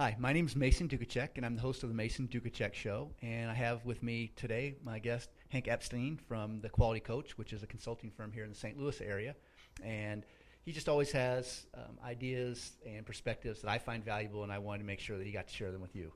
Hi, my name is Mason Duchatschek, and I'm the host of the Mason Duchatschek Show. And I have with me today my guest, Hank Epstein from The Quality Coach, which is a consulting firm here in the St. Louis area. And he just always has um, ideas and perspectives that I find valuable, and I wanted to make sure that he got to share them with you.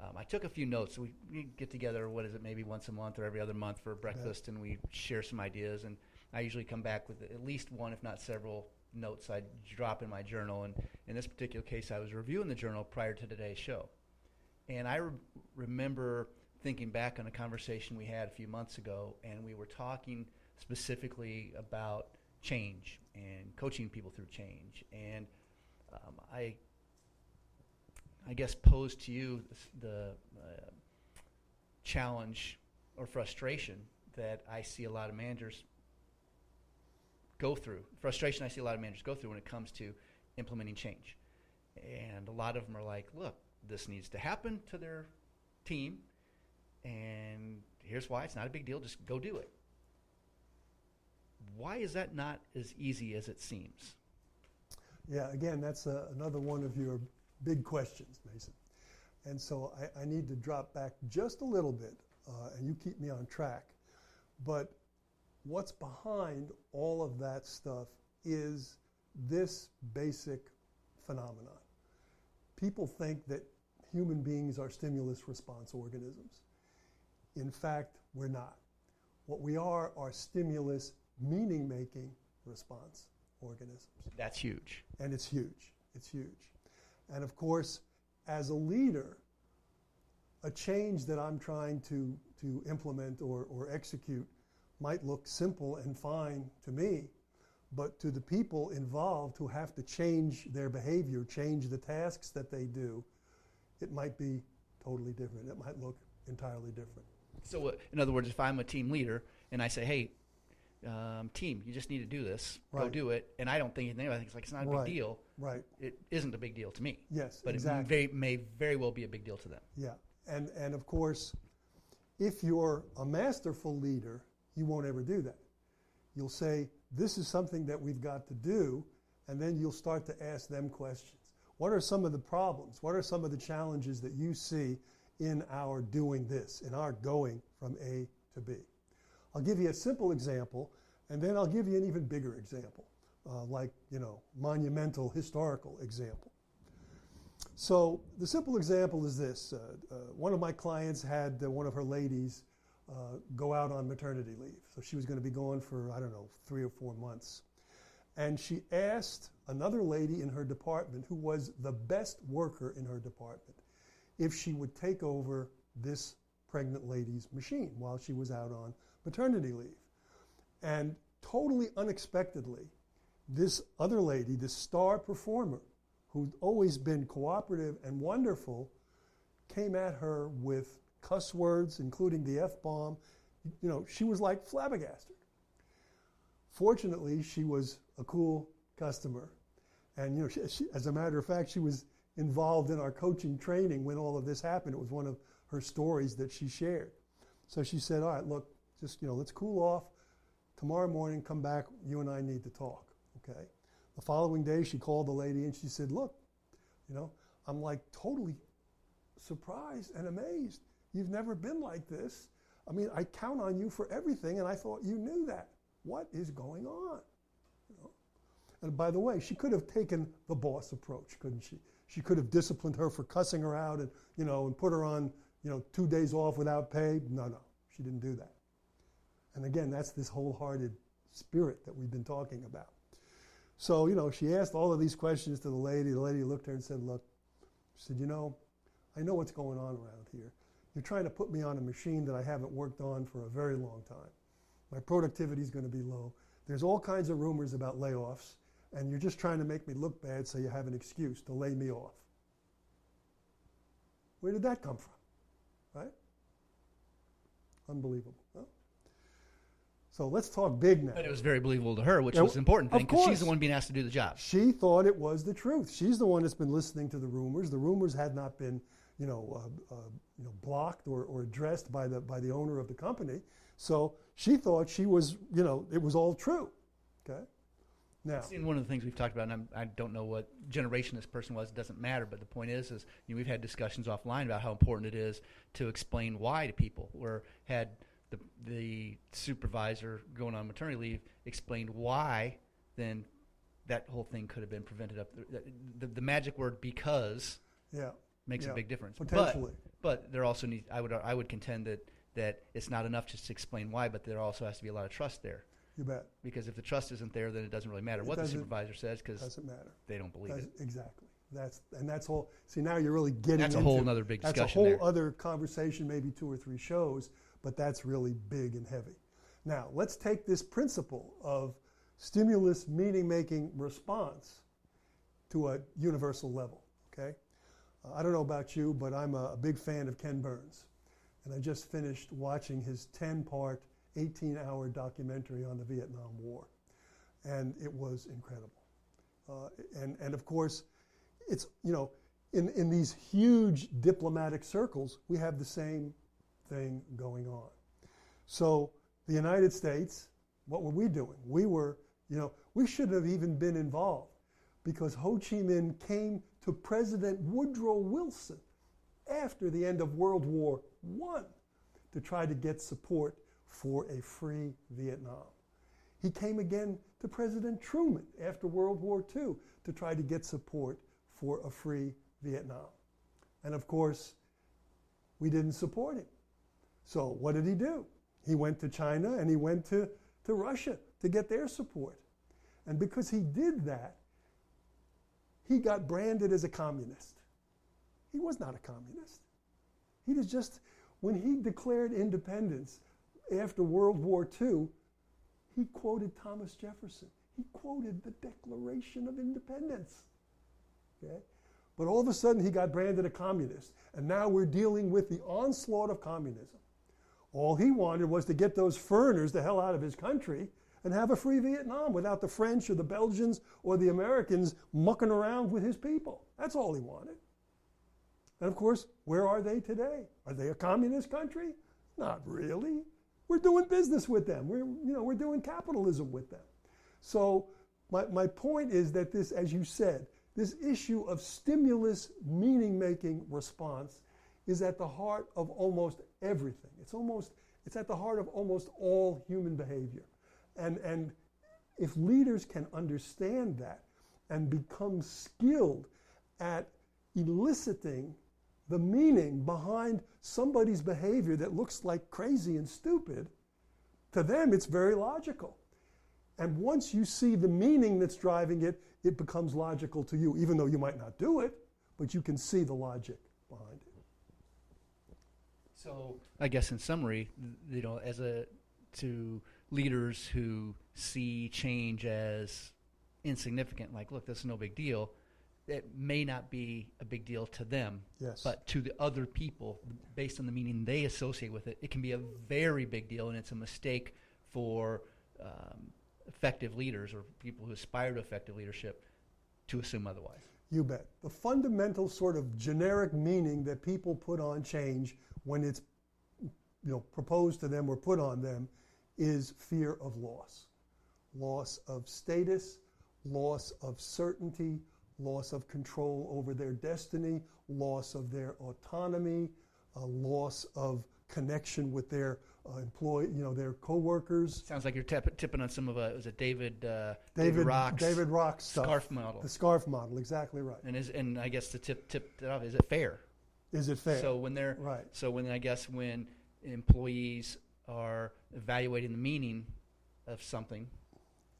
Um, I took a few notes. We, we get together, what is it, maybe once a month or every other month for breakfast, and we share some ideas. And I usually come back with at least one, if not several, notes I drop in my journal. And in this particular case, I was reviewing the journal prior to today's show. And I re- remember thinking back on a conversation we had a few months ago, and we were talking specifically about change and coaching people through change. And um, I, I guess, posed to you the uh, challenge or frustration that I see a lot of managers go through, frustration I see a lot of managers go through when it comes to implementing change. And a lot of them are like, look, this needs to happen to their team, and here's why it's not a big deal, just go do it. Why is that not as easy as it seems? Yeah, again, that's a, another one of your big questions, Mason. And so I, I need to drop back just a little bit, uh, and you keep me on track. But what's behind all of that stuff is this basic phenomenon. People think that human beings are stimulus response organisms. In fact, we're not. What we are are stimulus meaning making response organisms. That's huge. And it's huge. It's huge. And of course, as a leader, a change that I'm trying to, to implement or, or execute might look simple and fine to me, but to the people involved who have to change their behavior, change the tasks that they do, it might be totally different. It might look entirely different. So, uh, in other words, if I'm a team leader and I say, hey, um, team, you just need to do this, right. go do it, and I don't think anything, I think it's like it's not a big deal. Right. It isn't a big deal to me. Yes, but exactly. it may, may very well be a big deal to them. Yeah, and and of course, if you're a masterful leader, you won't ever do that. You'll say, This is something that we've got to do, and then you'll start to ask them questions. What are some of the problems? What are some of the challenges that you see in our doing this, in our going from A to B? I'll give you a simple example, and then I'll give you an even bigger example, uh, like, you know, monumental historical example. So the simple example is this. Uh, uh, one of my clients had uh, one of her ladies uh, go out on maternity leave. So she was going to be gone for, I don't know, three or four months. And she asked another lady in her department, who was the best worker in her department, if she would take over this pregnant lady's machine while she was out on maternity leave. And totally unexpectedly, this other lady, this star performer, who'd always been cooperative and wonderful, came at her with cuss words, including the F bomb. You know, she was like flabbergasted. Fortunately, she was a cool customer. And, you know, she, she, as a matter of fact, she was involved in our coaching training when all of this happened. It was one of her stories that she shared. So she said, All right, look, just, you know, let's cool off. Tomorrow morning, come back. You and I need to talk. Okay. The following day, she called the lady and she said, Look, you know, I'm like totally surprised and amazed You've never been like this. I mean, I count on you for everything, and I thought you knew that. What is going on? You know? And by the way, she could have taken the boss approach, couldn't she? She could have disciplined her for cussing her out and, you know, and put her on, you know, two days off without pay. No, no, she didn't do that. And again, that's this wholehearted spirit that we've been talking about. So, you know, she asked all of these questions to the lady. The lady looked at her and said, Look, she said, You know, I know what's going on around here. You're trying to put me on a machine that I haven't worked on for a very long time. My productivity is going to be low. There's all kinds of rumors about layoffs, and you're just trying to make me look bad so you have an excuse to lay me off. Where did that come from? Right? Unbelievable. Huh? So let's talk big now. But it was very believable to her, which was the important thing because she's the one being asked to do the job. She thought it was the truth. She's the one that's been listening to the rumors. The rumors had not been you know, uh, uh, you know, blocked or, or addressed by the by the owner of the company. So she thought she was, you know, it was all true. Okay. Now, and one of the things we've talked about, and I'm, I don't know what generation this person was, it doesn't matter, but the point is, is you know, we've had discussions offline about how important it is to explain why to people. Where had the, the supervisor going on maternity leave explained why, then that whole thing could have been prevented up. The, the, the magic word because yeah, makes Yeah, a big difference. potentially. But, but there also need, I would, I would contend that, that it's not enough just to explain why, but there also has to be a lot of trust there. you bet. Because if the trust isn't there, then it doesn't really matter It what the doesn't- supervisor says because Doesn't matter. they don't believe it. Exactly. That's and that's all. See, now you're really getting That's a into, whole nother big That's discussion a whole there. other conversation, maybe two or three shows, but that's really big and heavy. Now, let's take this principle of stimulus meaning making response to a universal level. Okay, I don't know about you, but I'm a, big fan of Ken Burns, and I just finished watching his 10-part, 18-hour documentary on the Vietnam War, and it was incredible. Uh, and and of course, it's you know in in these huge diplomatic circles we have the same thing going on. So the United States, what were we doing? We were you know we shouldn't have even been involved because Ho Chi Minh came to President Woodrow Wilson after the end of World War One to try to get support for a free Vietnam. He came again to President Truman after World War II to try to get support for a free Vietnam. And of course, we didn't support him. So what did he do? He went to China and he went to, to Russia to get their support. And because he did that, he got branded as a communist. He was not a communist. He was just, when he declared independence after World War II, he quoted Thomas Jefferson. He quoted the Declaration of Independence. Okay? But all of a sudden, he got branded a communist. And now we're dealing with the onslaught of communism. All he wanted was to get those foreigners the hell out of his country and have a free Vietnam without the French or the Belgians or the Americans mucking around with his people. That's all he wanted. And of course, where are they today? Are they a communist country? Not really. We're doing business with them. We're, you know, we're doing capitalism with them. So my, my point is that this, as you said, this issue of stimulus meaning making response is at the heart of almost everything. It's almost it's at the heart of almost all human behavior. And and if leaders can understand that and become skilled at eliciting the meaning behind somebody's behavior that looks like crazy and stupid, to them it's very logical. And once you see the meaning that's driving it, it becomes logical to you, even though you might not do it, but you can see the logic behind it. So I guess in summary, you know, as a to leaders who see change as insignificant, like, look, this is no big deal. It may not be a big deal to them, Yes. but to the other people, based on the meaning they associate with it, it can be a very big deal, and it's a mistake for um, effective leaders or people who aspire to effective leadership to assume otherwise. You bet. The fundamental sort of generic meaning that people put on change when it's you know proposed to them or put on them is fear of loss. Loss of status, loss of certainty, loss of control over their destiny, loss of their autonomy, a loss of connection with their uh, employee, you know, their coworkers. Sounds like you're tip- tipping on some of a was it David uh, David Rock's David Rock's stuff. scarf model. The scarf model, exactly right. And is and I guess to tip tip that off, is it fair? Is it fair? So when they're right. so when I guess when employees are evaluating the meaning of something,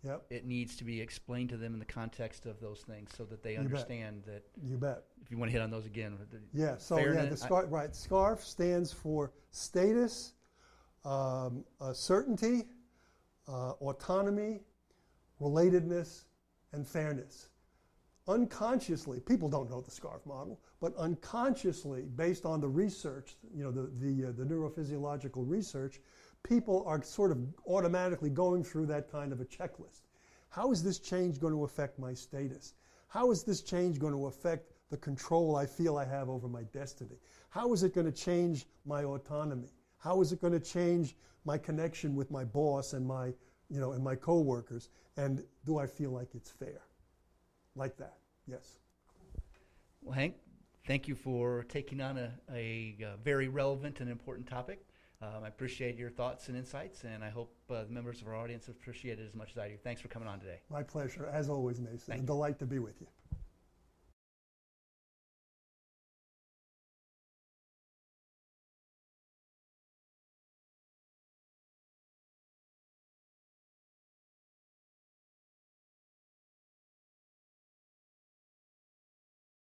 Yep. it needs to be explained to them in the context of those things so that they You bet. understand that. You bet. If you want to hit on those again, the- Yeah, so yeah, the scarf, right, SCARF stands for status, um, uh, certainty, uh, autonomy, relatedness, and fairness. Unconsciously, people don't know the SCARF model, but unconsciously, based on the research, you know, the, the, uh, the neurophysiological research, people are sort of automatically going through that kind of a checklist. How is this change going to affect my status? How is this change going to affect the control I feel I have over my destiny? How is it going to change my autonomy? How is it going to change my connection with my boss and my you know, and my coworkers, and do I feel like it's fair? Like that, yes. Well, Hank, thank you for taking on a, a, uh very relevant and important topic. Um, I appreciate your thoughts and insights, and I hope uh, the members of our audience appreciate it as much as I do. Thanks for coming on today. My pleasure, as always, Mason. Thank a you. delight to be with you.